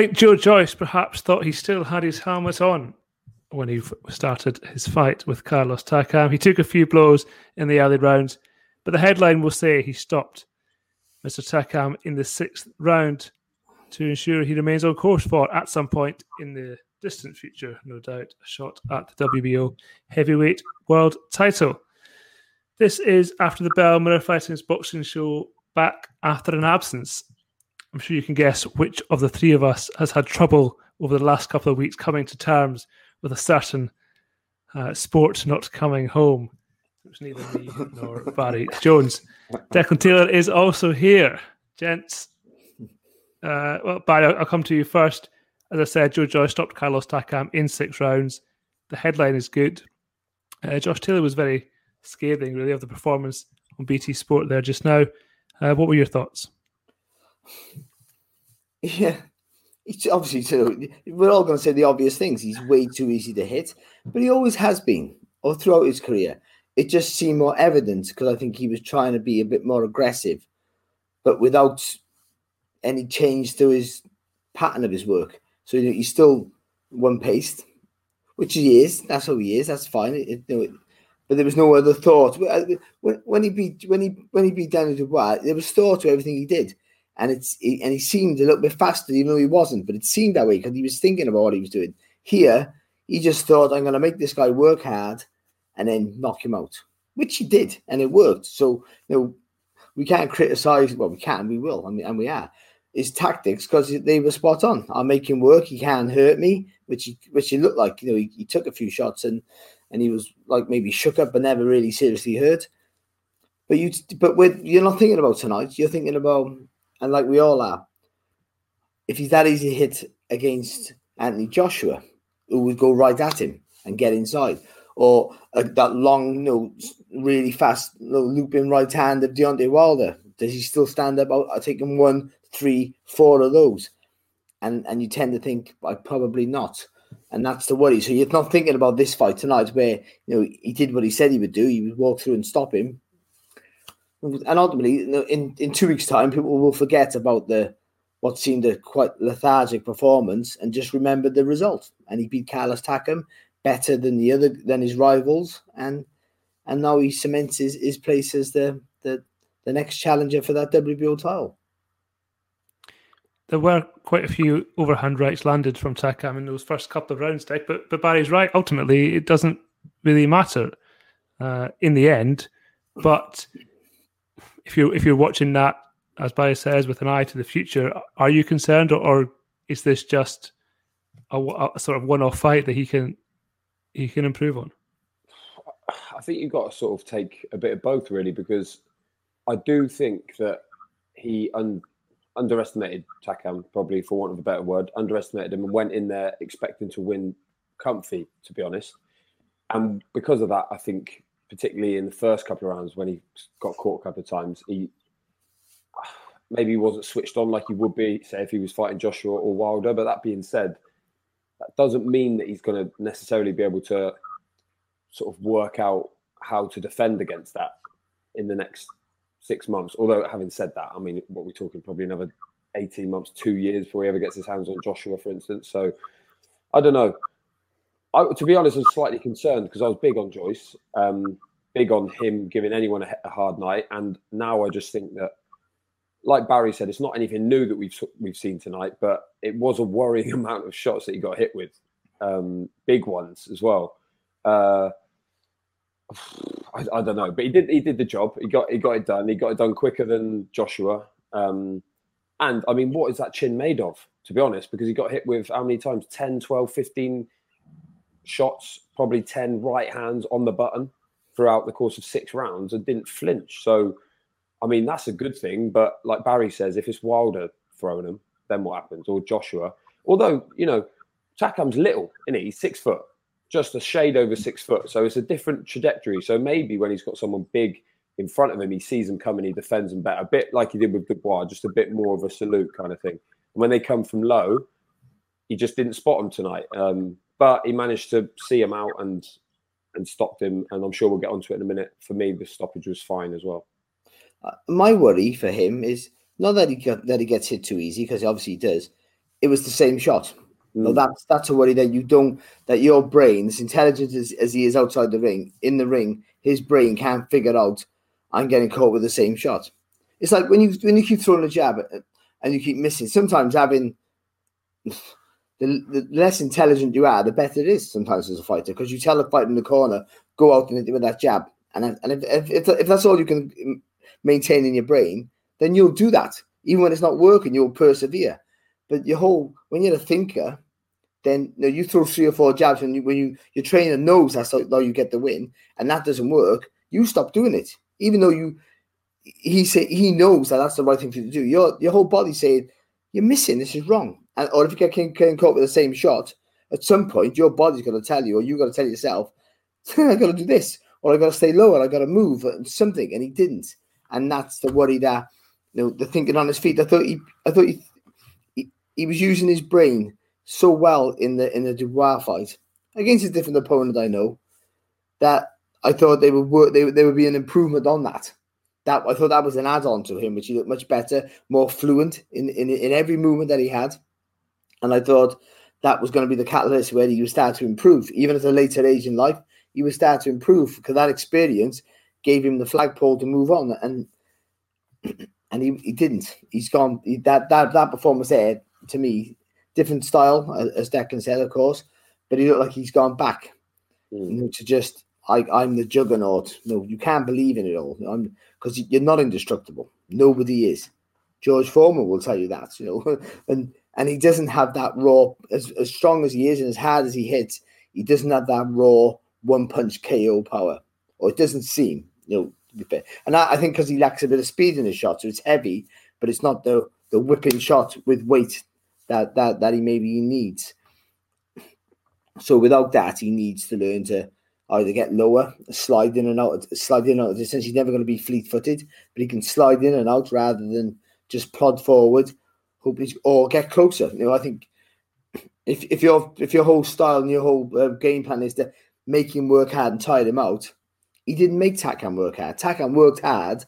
Think Joe Joyce perhaps thought he still had his helmet on when he started his fight with Carlos Takam. He took a few blows in the early rounds, but the headline will say he stopped Mr. Takam in the sixth round to ensure he remains on course for, at some point in the distant future, no doubt, a shot at the WBO heavyweight world title. This is after the Bell Mirror Fighting's boxing show back after an absence. I'm sure you can guess which of the three of us has had trouble over the last couple of weeks coming to terms with a certain uh, sport not coming home. It was neither me nor Barry Jones. Declan Taylor is also here. Gents, uh, well, Barry, I'll, I'll come to you first. As I said, Joe Joyce stopped Carlos Takam in six rounds. The headline is good. Uh, Josh Taylor was very scathing, really, of the performance on BT Sport there just now. Uh, what were your thoughts? Yeah, it's obviously too. We're all going to say the obvious things. He's way too easy to hit, but he always has been, all throughout his career. It just seemed more evident because I think he was trying to be a bit more aggressive, but without any change to his pattern of his work. So you know, he's still one paced, which he is. That's how he is. That's fine. It, know, it, but there was no other thought. Uh, when, when he beat when he when he beat Daniel Dubois, there was thought to everything he did, and it's and he seemed a little bit faster, even though he wasn't. But it seemed that way because he was thinking about what he was doing. Here, he just thought, "I'm going to make this guy work hard, and then knock him out," which he did, and it worked. So you know, we can't criticize. Well, we can, we will, I mean, and we are his tactics because they were spot on. I'll make him work. He can't hurt me, which he which he looked like. You know, he, he took a few shots and and he was like maybe shook up but never really seriously hurt. But you, but with you're not thinking about tonight. You're thinking about, and like we all are. If he's that easy hit against Anthony Joshua, who would go right at him and get inside, or uh, that long, you know, really fast you looping right hand of Deontay Wilder, does he still stand up? I'll take him one, three, four of those, and and you tend to think, I probably not and that's the worry. So you're not thinking about this fight tonight, where you know he did what he said he would do. He would walk through and stop him, and ultimately, in in two weeks' time, people will forget about the what seemed a quite lethargic performance and just remember the result. And he beat Carlos Takam better than the other than his rivals, and and now he cements his, his place as the the the next challenger for that WBO title there were quite a few overhand rights landed from Takam in those first couple of rounds, Dick. But but Barry's right. Ultimately, it doesn't really matter uh, in the end. But if you if you're watching that, as Barry says, with an eye to the future, are you concerned, or, or is this just a, a sort of one-off fight that he can he can improve on? I think you've got to sort of take a bit of both, really, because I do think that he un- underestimated Takam, probably for want of a better word, underestimated him and went in there expecting to win comfy, to be honest. And because of that, I think particularly in the first couple of rounds when he got caught a couple of times, he maybe wasn't switched on like he would be, say, if he was fighting Joshua or Wilder. But that being said, that doesn't mean that he's going to necessarily be able to sort of work out how to defend against that in the next six months. Although, having said that, I mean, what we're talking probably another 18 months, two years before he ever gets his hands on Joshua, for instance. So I don't know. I, to be honest, I'm slightly concerned because I was big on Joyce, um, big on him giving anyone a, a, hard night, and now I just think that, like Barry said, it's not anything new that we've we've seen tonight, but it was a worrying amount of shots that he got hit with, um, big ones as well. Uh, I, I, don't know, but he did he did the job. He got he got it done. He got it done quicker than Joshua. Um, and I mean, what is that chin made of? To be honest, because he got hit with how many times? 10, 12, 15 shots, probably 10 right hands on the button throughout the course of six rounds and didn't flinch. So, I mean, that's a good thing. But like Barry says, if it's Wilder throwing him, then what happens? Or Joshua. Although, you know, Takam's little, isn't he? He's six foot just a shade over six foot. So it's a different trajectory. So maybe when he's got someone big in front of him, he sees them coming, he defends them better, a bit like he did with Dubois, just a bit more of a salute kind of thing. And when they come from low, he just didn't spot him tonight. Um, but he managed to see him out and and stopped him. And I'm sure we'll get onto it in a minute. For me, the stoppage was fine as well. Uh, my worry for him is not that he got, that he gets hit too easy because obviously he does. it was the same shot. Mm. No, that's that's a worry that you don't that your brain, as intelligent as, as he is outside the ring, in the ring, his brain can't figure out I'm getting caught with the same shot. It's like when you when you keep throwing a jab and you keep missing. Sometimes having the, the less intelligent you are, the better it is. Sometimes as a fighter, because you tell the fighter in the corner, go out and with that jab, and and if, if, if, that's all you can maintain in your brain, then you'll do that. Even when it's not working, you'll persevere. But your whole when you're a thinker, then you, know, you throw three or four jabs, and you, when you your trainer knows that's how you get the win, and that doesn't work, you stop doing it. Even though you he say he knows that that's the right thing for you to do. Your your whole body saying you're missing. This is wrong. And or if you get getting caught with the same shot, at some point your body's going to tell you, or you've got to tell yourself, I've got to do this, or I've got to stay low, lower. I've got to move something, and he didn't. And that's the worry that you know the thinking on his feet. I thought he, I thought he, he, he was using his brain so well in the in the Dubois fight against a different opponent. I know that I thought they would work. They, they would be an improvement on that that I thought that was an add-on to him, which he looked much better, more fluent in, in, in every movement that he had. And I thought that was going to be the catalyst where he would start to improve. Even at a later age in life, he would start to improve because that experience gave him the flagpole to move on. And and he, he didn't. He's gone. He, that that that performance there to me, different style, as Declan said, of course, but he looked like he's gone back mm. you know, to just I, I'm the juggernaut. No, you can't believe in it all. I'm because you're not indestructible. Nobody is. George Foreman will tell you that, you know, and and he doesn't have that raw as, as strong as he is and as hard as he hits. He doesn't have that raw one punch KO power, or it doesn't seem, you know, to be fair. And I, I think because he lacks a bit of speed in his shot, so it's heavy, but it's not the the whipping shot with weight that that that he maybe needs. So without that, he needs to learn to either get lower, slide in and out, slide in and out of distance. He's never going to be fleet footed, but he can slide in and out rather than just plod forward, hope or get closer. You know, I think if if your if your whole style and your whole uh, game plan is to make him work hard and tire him out, he didn't make Takam work hard. Takam worked hard,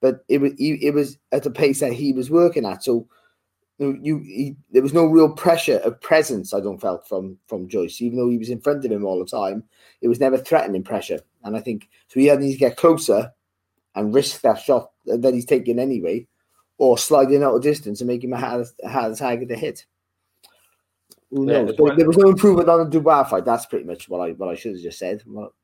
but it was he, it was at the pace that he was working at. So you he, there was no real pressure of presence I don't felt from from Joyce, even though he was in front of him all the time. It was never threatening pressure, and I think so. He had to get closer and risk that shot that he's taking anyway, or sliding out of distance and making him a hard, hard target to hit. Who knows? Yeah, but there was no improvement on the Dubois fight. That's pretty much what I what I should have just said. Well,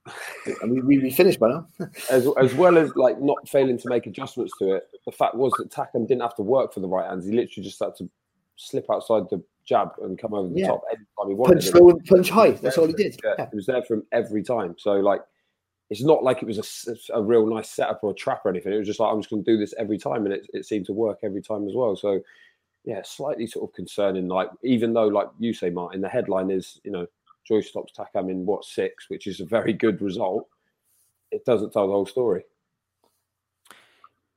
I mean, we, we finished by now. as, as well as like not failing to make adjustments to it, the fact was that Takam didn't have to work for the right hands. He literally just had to slip outside the jab and come over the yeah. top anytime he wanted. Punch low and punch high. That's all he did. Yeah, yeah. It was there for him every time. So like, it's not like it was a, a real nice setup or a trap or anything. It was just like I'm just going to do this every time, and it, it seemed to work every time as well. So yeah, slightly sort of concerning. Like even though, like you say, Martin, the headline is you know Joyce stops Takam in what six, which is a very good result. It doesn't tell the whole story.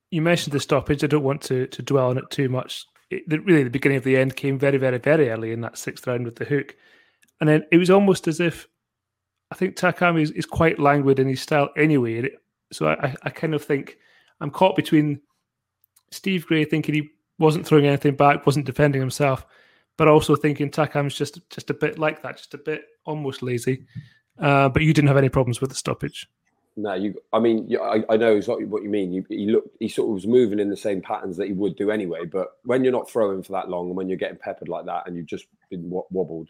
You mentioned the stoppage. I don't want to to dwell on it too much. It, the, really, the beginning of the end came very, very, very early in that sixth round with the hook, and then it was almost as if I think Takami is, is quite languid in his style anyway. So I, I kind of think I'm caught between Steve Gray thinking he wasn't throwing anything back, wasn't defending himself, but also thinking Takam's just just a bit like that, just a bit almost lazy. Uh, but you didn't have any problems with the stoppage. No, you. I mean, I, I know exactly what you mean. You, he looked, he sort of was moving in the same patterns that he would do anyway. But when you're not throwing for that long, and when you're getting peppered like that, and you've just been wobbled,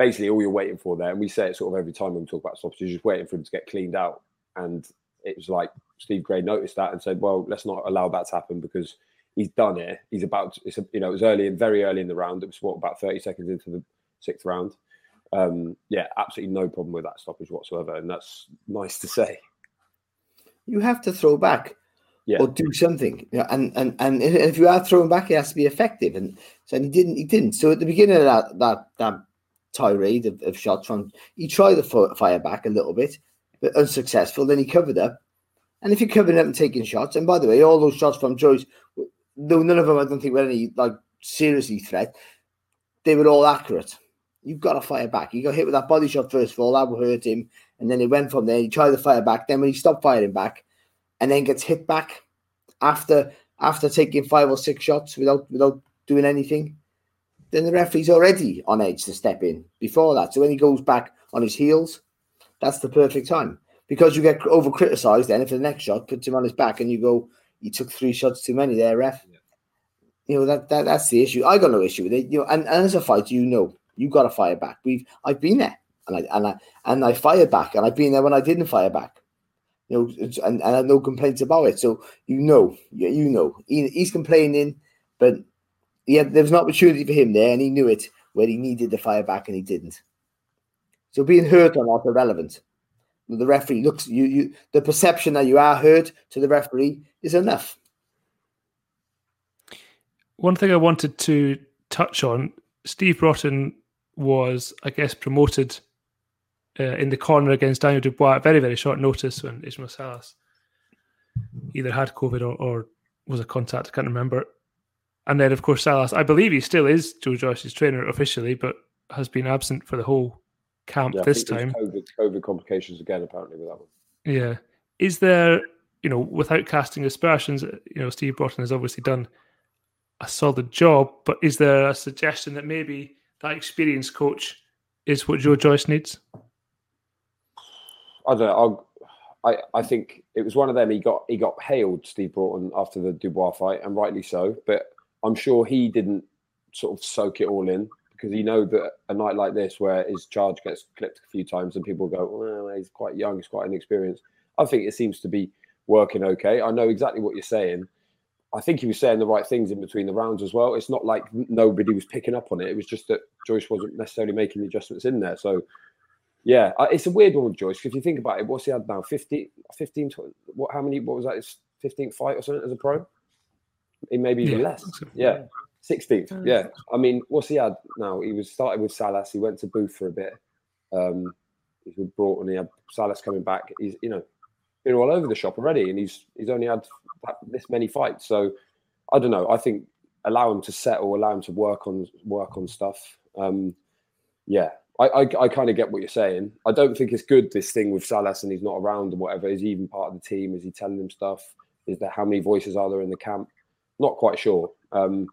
basically all you're waiting for there, and we say it sort of every time when we talk about stoppage, you're just waiting for him to get cleaned out. And it was like Steve Gray noticed that and said, "Well, let's not allow that to happen because he's done it. He's about to, it's a, you know it was early and very early in the round. It was what about thirty seconds into the sixth round. Um, yeah, absolutely no problem with that stoppage whatsoever, and that's nice to say. You have to throw back. Yeah. or do something. You know, and and and if you are throwing back, it has to be effective. And so he didn't. He didn't. So at the beginning of that that that tirade of, of shots from, he tried to fire back a little bit, but unsuccessful. Then he covered up. And if you're covering up and taking shots, and by the way, all those shots from Joyce though none of them I don't think were any like seriously threat, they were all accurate. You've got to fire back. You got hit with that body shot first of all, that would hurt him. And then he went from there, he tried to fire back. Then when he stopped firing back and then gets hit back after after taking five or six shots without without doing anything, then the referee's already on edge to step in before that. So when he goes back on his heels, that's the perfect time because you get over criticised. Then if the next shot puts him on his back and you go, you took three shots too many there, ref. Yeah. You know that, that that's the issue. I got no issue with it. You know, and, and as a fighter, you know, you got to fire back. We've I've been there, and I and I and I fired back, and I've been there when I didn't fire back. You know, and, and I have no complaints about it. So you know, you, you know, he, he's complaining, but yeah, there was an opportunity for him there, and he knew it where he needed the fire back, and he didn't. So being hurt or not irrelevant. The referee looks you you the perception that you are hurt to the referee is enough. One thing I wanted to touch on, Steve Broughton was, I guess, promoted uh, in the corner against Daniel Dubois at very, very short notice when Ismael Salas either had COVID or, or was a contact, I can't remember. And then, of course, Salas, I believe he still is Joe Joyce's trainer officially, but has been absent for the whole camp Yeah, this time. COVID, COVID complications again, apparently, with that one. Yeah. Is there, you know, without casting aspersions, you know, Steve Broughton has obviously done a solid job, but is there a suggestion that maybe that experienced coach is what Joe Joyce needs? I don't know. I'll, I I think it was one of them. He got he got hailed Steve Broughton after the Dubois fight, and rightly so. But I'm sure he didn't sort of soak it all in because he know that a night like this, where his charge gets clipped a few times, and people go, "Well, he's quite young, he's quite inexperienced." I think it seems to be working okay. I know exactly what you're saying. I think he was saying the right things in between the rounds as well. It's not like nobody was picking up on it. It was just that Joyce wasn't necessarily making the adjustments in there. So yeah, it's a weird one with Joyce. If you think about it, what's he had now? 15, 15 20, what, how many, what was that? His 15th fight or something as a pro? Maybe even Yeah, less. so. Yeah. 16th. Yeah. I mean, what's he had now? He was started with Salas. He went to Booth for a bit. Um, he was brought and he had Salas coming back. He's, you know, been all over the shop already and he's he's only had that, this many fights. So I don't know. I think allow him to settle, allow him to work on work on stuff. Um, yeah, I, I, I kind of get what you're saying. I don't think it's good this thing with Salas and he's not around and whatever. Is he even part of the team? Is he telling them stuff? Is there how many voices are there in the camp? Not quite sure. Um,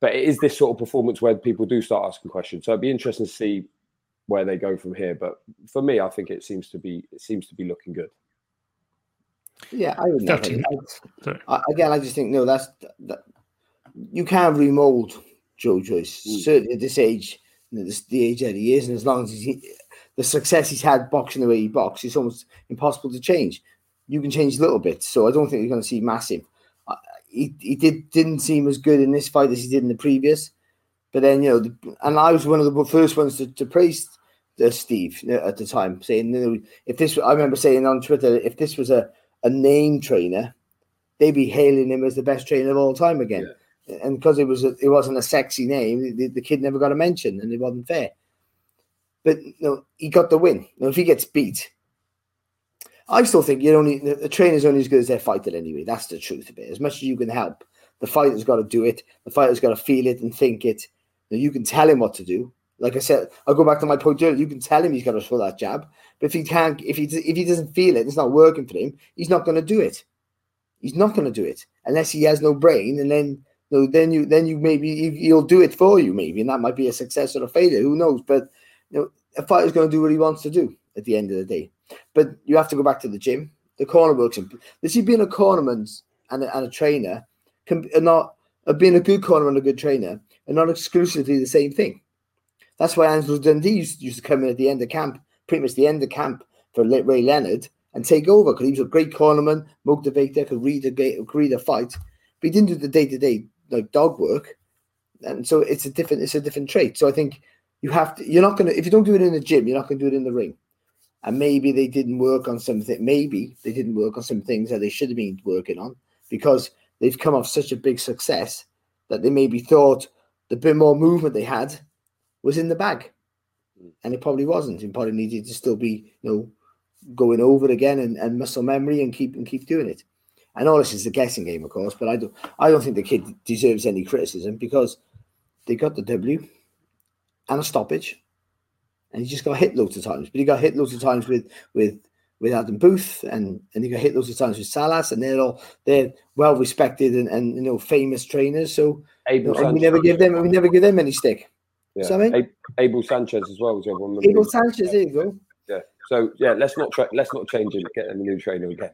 but it is this sort of performance where people do start asking questions. So it'd be interesting to see where they go from here. But for me, I think it seems to be it seems to be looking good. Yeah, I would never. 13. I- Sorry. I, again, I just think no. That's that, you can't remold Joe Joyce. Mm. Certainly at this age, you know, this, the age that he is, and as long as he's the success he's had boxing the way he boxes, it's almost impossible to change. You can change a little bit, so I don't think you're going to see massive. He, he did didn't seem as good in this fight as he did in the previous, but then you know, the, and I was one of the first ones to, to praise uh, Steve you know, at the time, saying you know, if this, I remember saying on Twitter, if this was a a name trainer, they'd be hailing him as the best trainer of all time again. And because it was a, it wasn't a sexy name, the, the kid never got a mention, and it wasn't fair. But you know, he got the win. You know, if he gets beat, I still think you only the, trainer's only as good as their fighter anyway. That's the truth of it. As much as you can help, the fighter's got to do it. The fighter's got to feel it and think it. You, you can tell him what to do. Like I said, I'll go back to my point earlier. You can tell him he's got to throw that jab, but if he can't, if he if he doesn't feel it, it's not working for him. He's not going to do it. He's not going to do it unless he has no brain, and then you know, then you then you maybe he- he'll do it for you, maybe, and that might be a success or a failure. Who knows? But you know, a fighter's going to do what he wants to do at the end of the day. But you have to go back to the gym. The corner works. in- You being a cornerman and a, and a trainer can are not uh, being a good corner and a good trainer are not exclusively the same thing. That's why Angelo Dundee used, used to come in at the end of camp, pretty much the end of camp for Ray Leonard and take over because he was a great cornerman, motivator, could read a could read a fight, but he didn't do the day to day like dog work, and so it's a different it's a different trait. So I think you have to you're not gonna if you don't do it in the gym, you're not gonna do it in the ring. And maybe they didn't work on something. Maybe they didn't work on some things that they should have been working on because they've come off such a big success that they maybe thought the bit more movement they had was in the bag, and it probably wasn't. It probably needed to still be, you know, going over again and, and muscle memory and keep and keep doing it. And all this is a guessing game, of course, but I don't I don't think the kid deserves any criticism because they got the W and a stoppage, and he just got hit loads of times. But he got hit loads of times with with with Adam Booth, and and he got hit loads of times with Salas, and they're all they're well respected and, and you know famous trainers. So Abel and we never give them we never give them any stick. Yeah. So, I mean- Abel Sanchez as well. Was the other one. Abel Sanchez, there you go. Yeah. So yeah, let's not tra- let's not change it. Get them a new trainer again.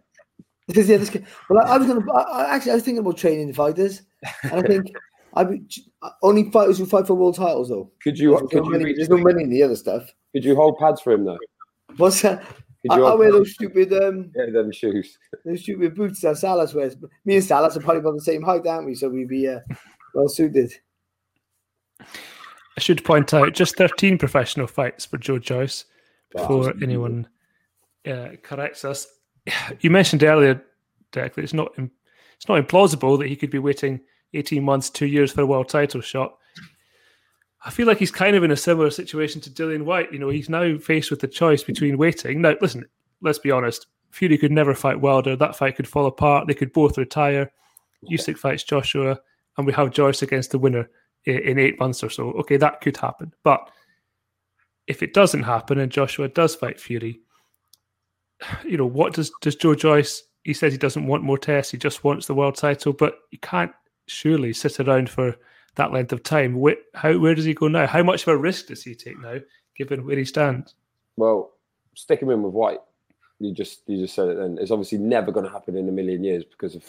Because yeah, this, well, I, I was gonna. I, I- actually, I was thinking about training fighters, and I think I would- only fighters who fight for world titles though. Could you There's, could no you, money, there's no money in the other stuff. could you hold pads for him though? What's that? Could I, you I hold wear pads? those stupid um Yeah, them shoes. those stupid boots that Salas wears. Me and Salas are probably about the same height, aren't we? So we'd be uh, well suited. I should point out just 13 professional fights for Joe Joyce Wow. before anyone uh, corrects us. You mentioned earlier, Derek, that it's not it's not implausible that he could be waiting 18 months, two years for a world title shot. I feel like he's kind of in a similar situation to Dillian Whyte. You know, he's now faced with the choice between waiting. Now, listen, let's be honest. Fury could never fight Wilder. That fight could fall apart. They could both retire. Usyk fights Joshua, and we have Joyce against the winner in, eight months or so. Okay, that could happen. But if it doesn't happen and Joshua does fight Fury, you know, what does does Joe Joyce? He says he doesn't want more tests. He just wants the world title. But you can't surely sit around for that length of time. Where, how where does he go now? How much of a risk does he take now, given where he stands? Well, stick him in with Whyte. You just you just said it. Then it's obviously never going to happen in a million years because of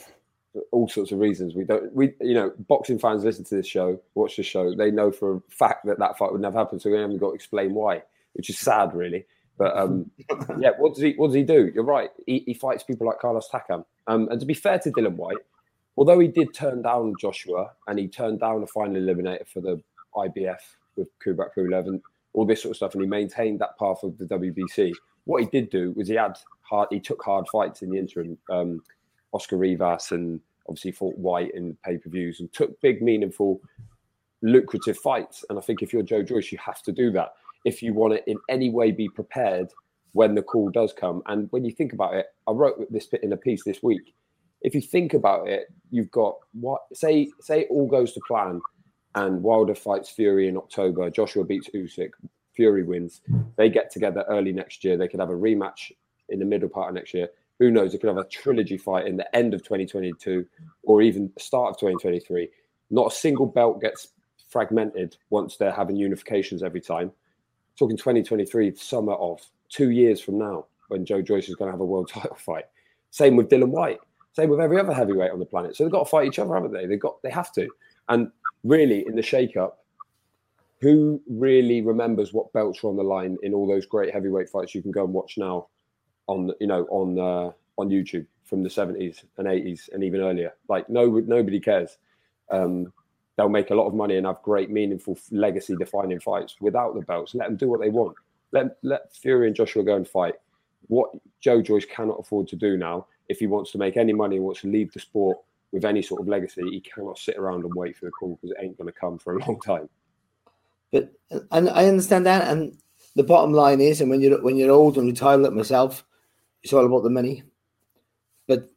all sorts of reasons. We don't we you know boxing fans listen to this show, watch the show. They know for a fact that that fight would never happen. So we haven't got to explain why, which is sad, really. But um, yeah, what does he what does he do? You're right. He, he fights people like Carlos Takam. Um, and to be fair to Dillian Whyte, although he did turn down Joshua and he turned down a final eliminator for the IBF with Kubrat Pulev and all this sort of stuff, and he maintained that path of the WBC. What he did do was he had hard, he took hard fights in the interim. Um, Oscar Rivas and obviously fought White in pay per views and took big, meaningful, lucrative fights. And I think if you're Joe Joyce, you have to do that if you want to in any way be prepared when the call does come. And when you think about it, I wrote this bit in a piece this week. If you think about it, you've got what say say all goes to plan, and Wilder fights Fury in October. Joshua beats Usyk. Fury wins. They get together early next year. They could have a rematch in the middle part of next year. Who knows? They could have a trilogy fight in the end of 2022 or even start of 2023. Not a single belt gets fragmented once they're having unifications every time. Talking 2023, summer of two years from now, when Joe Joyce is going to have a world title fight. Same with Dillian Whyte. Same with every other heavyweight on the planet. So they've got to fight each other, haven't they? They've got they have to. And really, in the shake-up, who really remembers what belts were on the line in all those great heavyweight fights you can go and watch now on you know on uh, on YouTube from the 70s and 80s and even earlier like no nobody cares um, they'll make a lot of money and have great meaningful legacy defining fights without the belts let them do what they want let let Fury and Joshua go and fight what Joe Joyce cannot afford to do now if he wants to make any money and wants to leave the sport with any sort of legacy he cannot sit around and wait for the call because it ain't going to come for a long time But and I understand that. And the bottom line is, and when you're when you're old and retired like myself, it's all about the money. But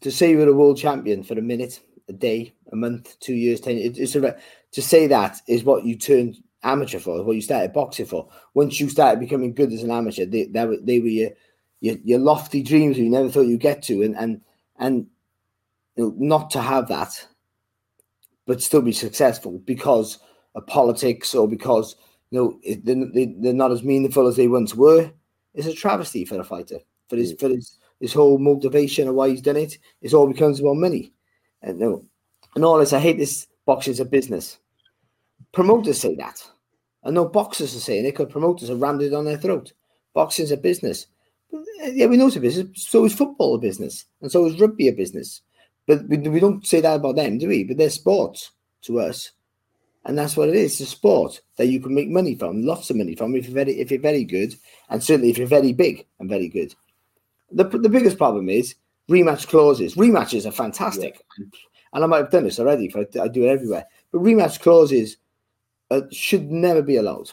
to say you're a world champion for a minute, a day, a month, two years, ten, it, it's a, to say that is what you turned amateur for, what you started boxing for. Once you started becoming good as an amateur, they they were, they were your, your your lofty dreams you never thought you'd get to, and and and you know, not to have that, but still be successful because of politics or because you know it, they, they're not as meaningful as they once were. It's a travesty for a fighter for his mm. for his his whole motivation of why he's done it. It all becomes about money, and no, and all this. I hate this. Boxing's a business. Promoters say that. And no boxers are saying it because promoters have rammed it on their throat. Boxing's a business. Yeah, we know it's a business. So is football a business, and so is rugby a business. But we, we don't say that about them, do we? But they're sports to us. And that's what it is. It's a sport that you can make money from, lots of money from if you're very if you're very good, and certainly if you're very big and very good. The the biggest problem is rematch clauses. Rematches are fantastic, and, and I might have done this already. If I, I do it everywhere, but rematch clauses uh, should never be allowed.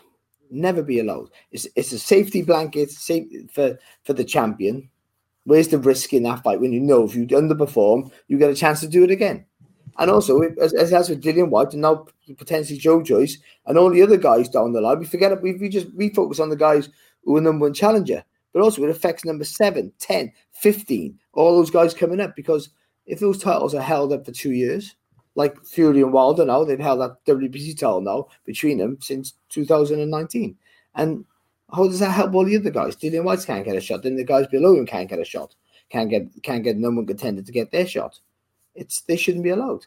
Never be allowed. It's it's a safety blanket safe for for the champion. Where's the risk in that fight when you know if you underperform, you get a chance to do it again? And also, as, as as with Dillian Whyte and now potentially Joe Joyce and all the other guys down the line, we forget we, we just we focus on the guys who are number one challenger. but also it affects number 7, 10, 15, all those guys coming up because if those titles are held up for two years, like Fury and Wilder now, they've held that WBC title now between them since 2019. And how does that help all the other guys? Dillian Whyte can't get a shot, then the guys below him can't get a shot, can't get can't get no one contender to get their shot. It's they shouldn't be allowed.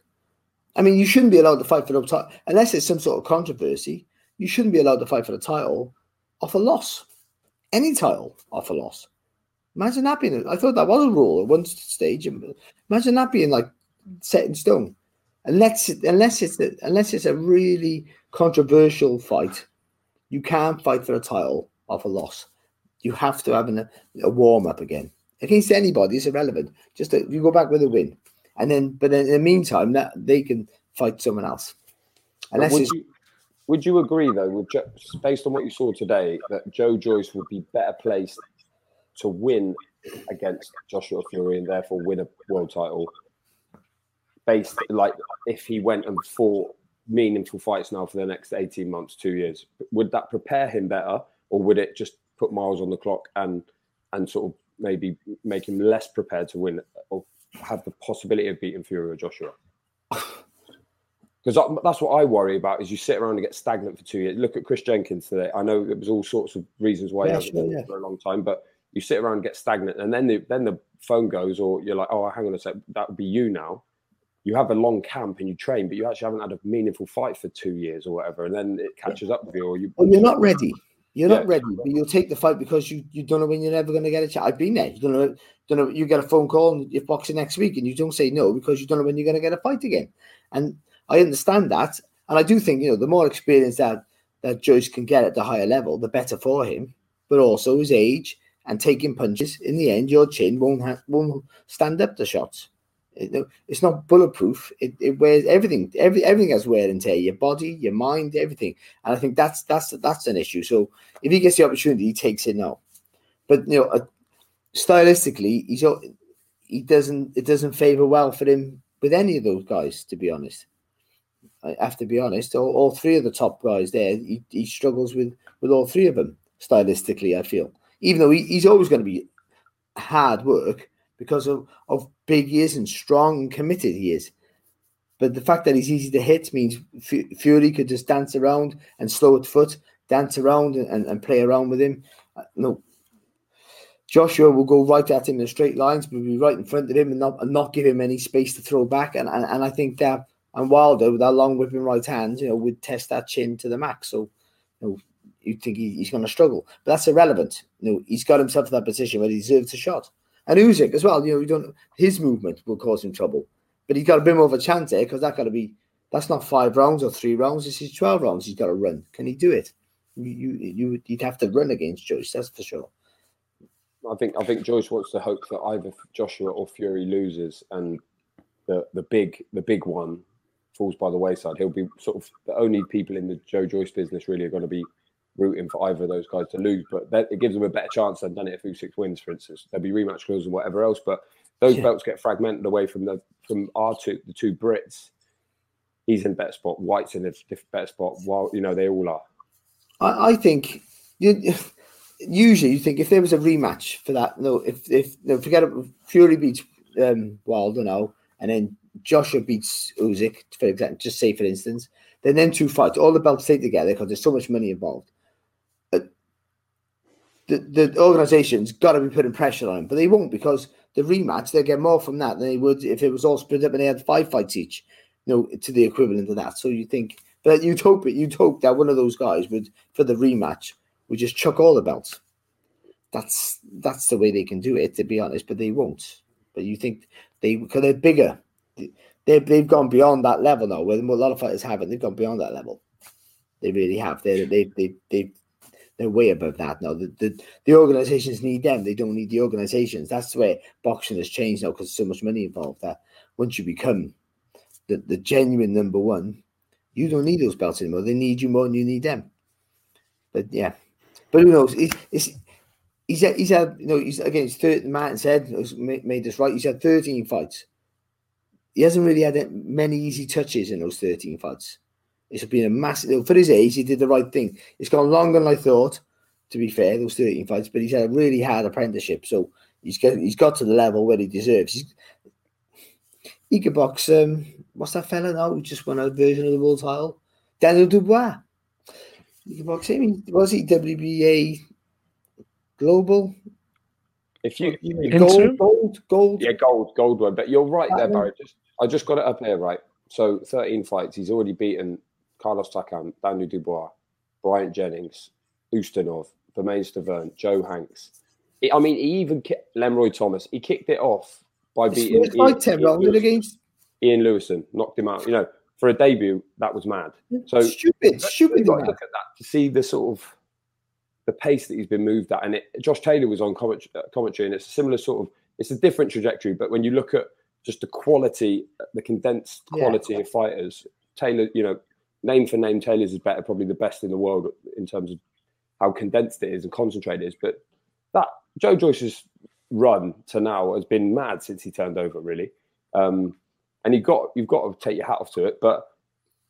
I mean, you shouldn't be allowed to fight for the title unless it's some sort of controversy. You shouldn't be allowed to fight for the title off a loss, any title off a loss. Imagine that being. I thought that was a rule at one stage. Imagine that being like set in stone, unless unless it's a, unless it's a really controversial fight. You can't fight for a title off a loss. You have to have an, a warm up again against anybody. It's irrelevant. Just a, you go back with a win and then but in the meantime that they can fight someone else. Unless would you, would you agree though, with based on what you saw today, that Joe Joyce would be better placed to win against Joshua Fury and therefore win a world title? Based like if he went and fought meaningful fights now for the next 18 months, two years, would that prepare him better, or would it just put miles on the clock and and sort of maybe make him less prepared to win or have the possibility of beating Fury or Joshua? Because that's what I worry about. Is you sit around and get stagnant for two years. Look at Chris Jenkins today. I know there was all sorts of reasons why yeah, he hasn't sure, yeah. for a long time, but you sit around and get stagnant, and then the, then the phone goes, or you're like, oh, hang on a sec, that would be you now. You have a long camp and you train, but you actually haven't had a meaningful fight for two years or whatever, and then it catches up with you, or you. Well, you're not ready. You're yeah. not ready, but you'll take the fight because you, you don't know when you're never going to get a chance. I've been there. You don't know, don't know. You get a phone call and you're boxing next week, and you don't say no because you don't know when you're going to get a fight again. And I understand that, and I do think you know the more experience that that Joyce can get at the higher level, the better for him. But also his age and taking punches. In the end, your chin won't ha- won't stand up to shots. It, it's not bulletproof. It, it wears everything. Every everything has wear and tear. Your body, your mind, everything. And I think that's that's that's an issue. So if he gets the opportunity, he takes it now. But you know, uh, stylistically, he's he doesn't it doesn't favor well for him with any of those guys. To be honest, I have to be honest. All, all three of the top guys there, he, he struggles with with all three of them stylistically. I feel, even though he, he's always going to be hard work because of, of big he is and strong and committed he is. But the fact that he's easy to hit means Fury could just dance around and slow at foot, dance around and, and, and play around with him. Uh, no, Joshua will go right at him in straight lines, but be right in front of him and not, and not give him any space to throw back. And, and, and I think that and Wilder with that long whipping right hand, you know, would test that chin to the max. So, you know, you think he, he's going to struggle, but that's irrelevant. You know, he's got himself to that position where he deserves a shot. And Usyk as well, you know, you don't his movement will cause him trouble. But he's got a bit more of a chance there because that got to be that's not five rounds or three rounds. This is twelve rounds. He's got to run. Can he do it? You you you'd have to run against Joyce. That's for sure. I think I think Joyce wants to hope that either Joshua or Fury loses, and the the big the big one falls by the wayside. He'll be sort of the only people in the Joe Joyce business really are going to be rooting for either of those guys to lose, but that, it gives them a better chance than done it if Usyk wins, for instance. There'll be rematch clauses and whatever else, but those yeah. belts get fragmented away from the from our two the two Brits. He's in a better spot. Whyte's in a different better spot. While you know they all are. I, I think you, usually you think if there was a rematch for that, no, if if no, forget it, Fury beats um, Wilder now, and then Joshua beats Usyk, for example, just say for instance, then then two fights, all the belts stay together because there's so much money involved the, the organization's got to be putting pressure on him, but they won't because the rematch they get more from that than they would if it was all split up and they had five fights each, you know, to the equivalent of that. So you think, but you'd hope it, you'd hope that one of those guys would for the rematch would just chuck all the belts. That's that's the way they can do it, to be honest, but they won't. But you think they because they're bigger, they've they've gone beyond that level now. Where a lot of fighters haven't, they've gone beyond that level. They really have. They they they they've they're way above that now. The, the, the organizations need them. They don't need the organizations. That's way boxing has changed now because so much money involved that once you become the, the genuine number one, you don't need those belts anymore. They need you more than you need them. But yeah, but who knows? It's, it's he's had, he's had you know he's again he's 30, Martin said made this right. He's had 13 fights. He hasn't really had many easy touches in those 13 fights. It's been a massive for his age. He did the right thing. It's gone longer than I thought, To be fair, those 13 fights, but he's had a really hard apprenticeship, so he's got he's got to the level where he deserves. He's, he could box. Um, what's that fella now who just won a version of the world title? Daniel Dubois. He could box him. Was he WBA global? If you, gold, gold, gold. Yeah, gold, gold one. But you're right there, Platinum. Barry. Just, I just got it up here, right? So 13 fights. He's already beaten Carlos Takam, Daniel Dubois, Bryant Jennings, Ustinov, Bermane Stiverne, Joe Hanks. I I mean, he even kicked Lenroy Thomas. He kicked it off by His beating fight, 10 rounded Lewis- against. Ian Lewison, knocked him out. You know, for a debut, that was mad. So stupid, stupid. Look at that to see the sort of the pace that he's been moved at. And it, Josh Taylor was on comment, uh, commentary, and it's a similar sort of it's a different trajectory. But when you look at just the quality, the condensed Yeah. quality of fighters, Taylor, you know, name for name, Taylor's is better, probably the best in the world in terms of how condensed it is and concentrated it is. But that Joe Joyce's run to now has been mad since he turned over, really. Um, and you got you've got to take your hat off to it. But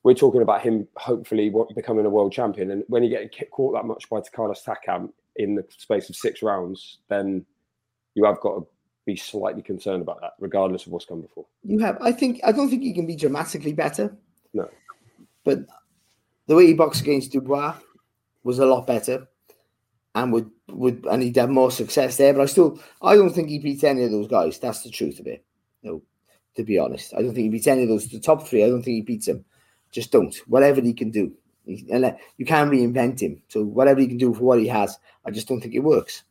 we're talking about him hopefully becoming a world champion. And when you get caught that much by Carlos Takam in the space of six rounds, then you have got to be slightly concerned about that, regardless of what's come before. You have. I think. I don't think he can be dramatically better. No. But the way he boxed against Dubois was a lot better, and would would and he'd have more success there. But I still, I don't think he beats any of those guys. That's the truth of it. No, to be honest, I don't think he beats any of those. The top three, I don't think he beats them. Just don't. Whatever he can do, and uh, you can't reinvent him. So whatever he can do for what he has, I just don't think it works.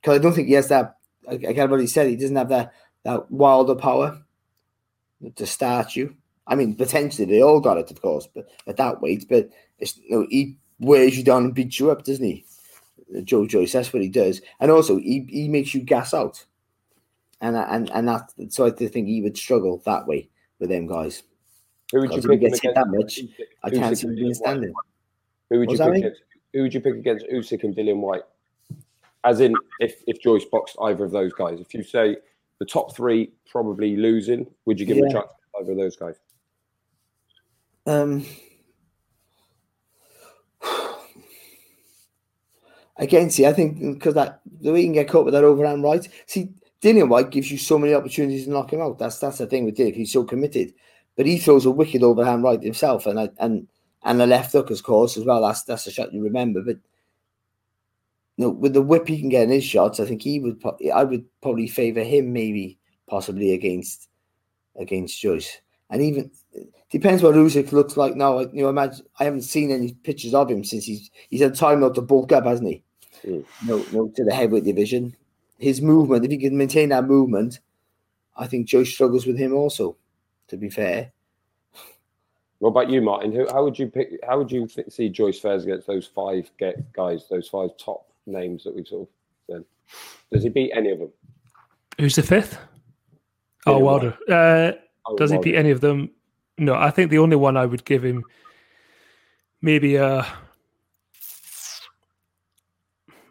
Because I don't think he has that. I, I kind of already said he doesn't have that that wilder power to start you. I mean, potentially they all got it, of course, but at that weight. But it's, you know, he wears you down and beats you up, doesn't he? Joe Joyce, that's what he does, and also he, he makes you gas out, and and and that. So I think he would struggle that way with them guys. Who would you Because if he pick him hit that against? much, Usyk- I can't see and him being standing. Who would you pick against? Who would you pick against Usyk and Dillian Whyte? As in, if if Joyce boxed either of those guys, if you say the top three probably losing, would you give him a Yeah. chance to either of those guys? Um, again, see, I think because that the way you can get caught with that overhand right. See, Dillian Whyte gives you so many opportunities to knock him out. That's that's the thing with Dillian. He's so committed, but he throws a wicked overhand right himself, and and and the left hook, of course, as well. That's that's a shot you remember. But no, with the whip he can get in his shots, I think he would. I would probably favour him, maybe possibly against against Joyce, and even depends what Usyk looks like now. You know, imagine I haven't seen any pictures of him since he's he's had time not to bulk up, hasn't he? Mm. No, no, to the heavyweight division. His movement, if he can maintain that movement, I think Joe struggles with him also. To be fair, What about you, Martin? Who, how would you pick? How would you th- see Joyce fares against those five get guys, those five top names that we've sort of said? Does he beat any of them? Who's the fifth? Oh, Dillian Wilder. Uh, Oh, does he beat any of them? No, I think the only one I would give him maybe uh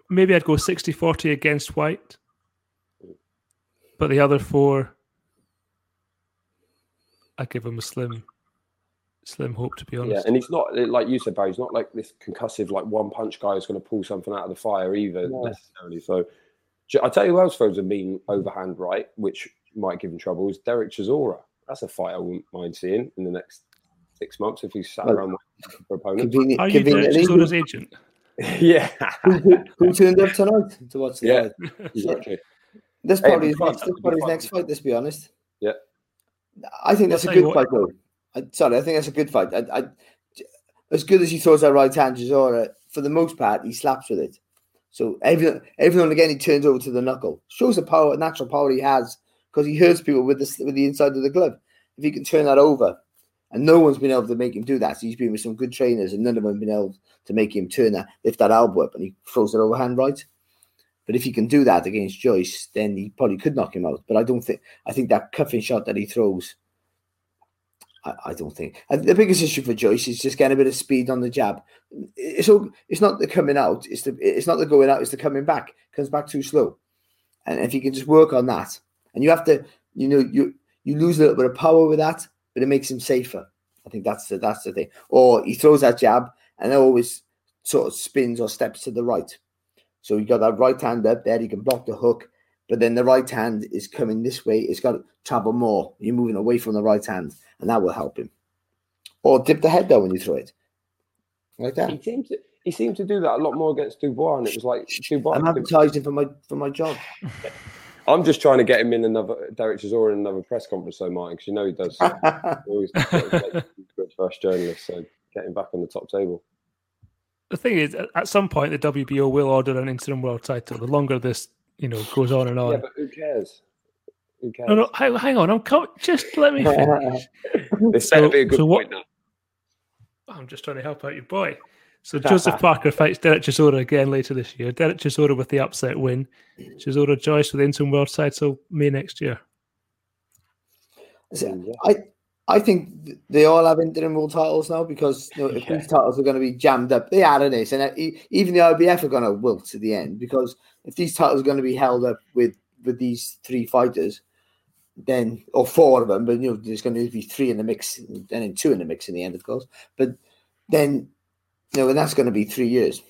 maybe I'd go 60-40 against Whyte. But the other four I give him a slim slim hope to be honest. Yeah, honest. and he's not like you said, Barry. He's not like this concussive, like one punch guy who's going to pull something out of the fire either No. necessarily. So, I tell you who else throws a mean overhand right, which might give him trouble, is Derek Chisora. That's a fight I wouldn't mind seeing in the next six months if he's sat Well, around waiting for opponents. convenient, Are conveniently, who, Chisora's agent? yeah, who, who turned up tonight to watch the Yeah. fight? exactly. That's Hey, probably his it'll next. fun. That's probably his next fight. Let's be honest. Yeah. I think that's I'll a good what- fight, though. I, sorry, I think that's a good fight. I, I, as good as he throws that right hand, Chisora, for the most part, he slaps with it. So every every now and again, he turns over to the knuckle. Shows the power, natural power he has, because he hurts people with the with the inside of the glove. If he can turn that over, and no one's been able to make him do that. So he's been with some good trainers, and none of them have been able to make him turn that, lift that elbow up, and he throws it overhand right. But if he can do that against Joyce, then he probably could knock him out. But I don't think. I think that cuffing shot that he throws. I, I don't think. And the biggest issue for Joyce is just getting a bit of speed on the jab. It's all, It's not the coming out. It's the. It's not the going out. It's the coming back. Comes back too slow. And if you can just work on that, and you have to, you know, you you lose a little bit of power with that, but it makes him safer. I think that's the that's the thing. Or he throws that jab and it always sort of spins or steps to the right. So you got that right hand up there, you can block the hook, but then the right hand is coming this way. It's got to travel more. You're moving away from the right hand, and that will help him. Or dip the head down when you throw it, like that. He seemed to he seemed to do that a lot more against Dubois, and it was like Dubois. I'm advertising for my for my job. I'm just trying to get him in another Derek Chisora in another press conference, so Martin, because you know he does. he always good first journalist, so get him back on the top table. The thing is, at some point, the WBO will order an interim world title. The longer this, you know, goes on and on. Yeah, but who cares? Who cares? No, no, hang, hang on. I'm co- just let me finish. this better be a good so point now. I'm just trying to help out your boy. So Joseph Parker fights Derek Chisora again later this year. Derek Chisora with the upset win. Chisora Joyce with the interim world title May next year. I I think they all have interim world titles now because you know, if Yeah. these titles are going to be jammed up, they are in this, and uh, e- even the IBF are going to wilt at the end because if these titles are going to be held up with with these three fighters, then or four of them, but you know there's going to be three in the mix, and then two in the mix in the end, of course. But then you know, and that's going to be three years.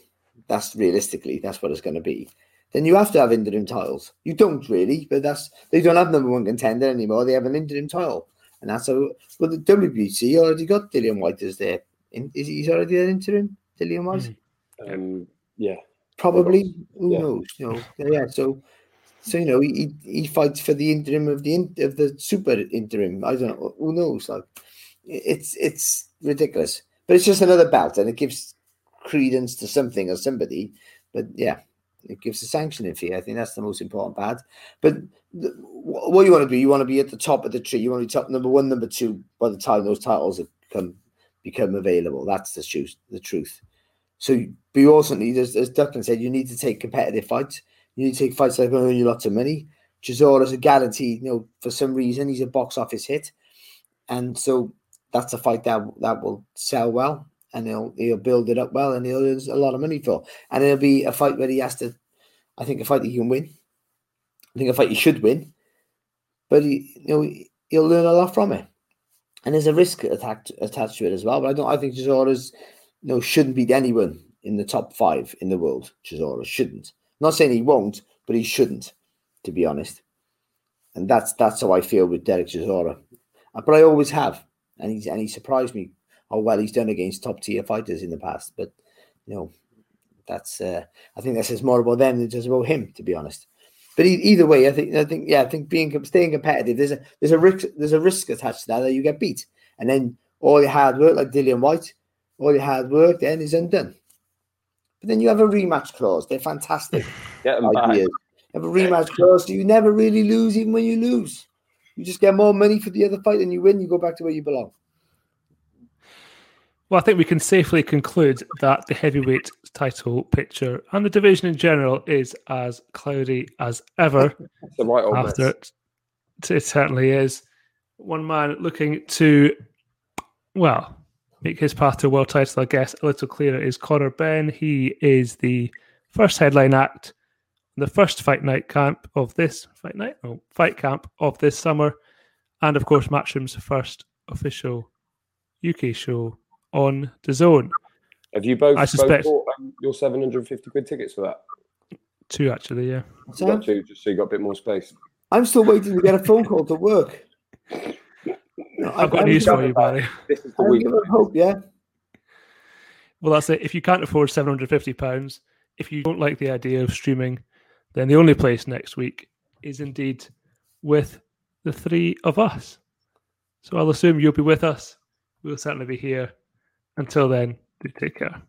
That's realistically, that's what it's going to be. Then you have to have interim titles. You don't really, but that's they don't have number one contender anymore. They have an interim title, and that's how. Well, the WBC already got Dillian Whyte as their. In, is he's already an interim? Dillian Whyte, Mhm. Um, yeah, probably. Who Yeah. knows? You know, yeah. So, so you know, he he he fights for the interim of the in, of the super interim. I don't know. Who knows? Like, it's it's ridiculous. But it's just another belt, and it gives credence to something or somebody. But yeah, it gives a sanctioning fee. I think that's the most important part. But what you want to be, you want to be at the top of the tree. You want to be top number one, number two by the time those titles come become available. That's the truth. The truth. So, but you also need, as, as Duncan said, you need to take competitive fights. You need to take fights that are going to earn you lots of money. Chisora's a guarantee. You know, for some reason, he's a box office hit, and so that's a fight that that will sell well, and he'll he'll build it up well, and he'll earn a lot of money for. And it'll be a fight where he has to. I think a fight that he can win. I think a fight he should win, but he, you know, he'll learn a lot from it. And there's a risk attached attached to it as well. But I don't. I think Chisora's, you know, shouldn't beat anyone in the top five in the world. Chisora shouldn't. not saying he won't, but he shouldn't, to be honest. And that's that's how I feel with Derek Chisora. But I always have, and he's and he surprised me how well he's done against top tier fighters in the past. But you know, that's uh, I think that says more about them than just about him, to be honest. But either way, I think I think yeah, I think being staying competitive, there's a there's a risk there's a risk attached to that that you get beat, and then all your hard work, like Dillian Whyte, all your hard work then is undone. But then you have a rematch clause. They're fantastic get them back. You have a rematch clause, so you never really lose, even when you lose. You just get more money for the other fight, and you win. You go back to where you belong. Well, I think we can safely conclude that the heavyweight title picture and the division in general is as cloudy as ever. The right old after it, it certainly is. One man looking to, well, make his path to a world title, I guess, a little clearer is Conor Benn. He is the first headline act, the first fight night camp of this fight night, oh, fight camp of this summer, and of course, Matchroom's first official UK show on DAZN. Have you both, I both suspect- bought um, your 750 quid tickets for that? Two, actually, yeah. So got two, just so you got a bit more space. I'm still waiting to get a phone call to work. I've got news for you, Barry. This is the I'm week. hope, yeah. Well, that's it. If you can't afford seven hundred fifty pounds, if you don't like the idea of streaming, then the only place next week is indeed with the three of us. So I'll assume you'll be with us. We'll certainly be here. Until then, do take care.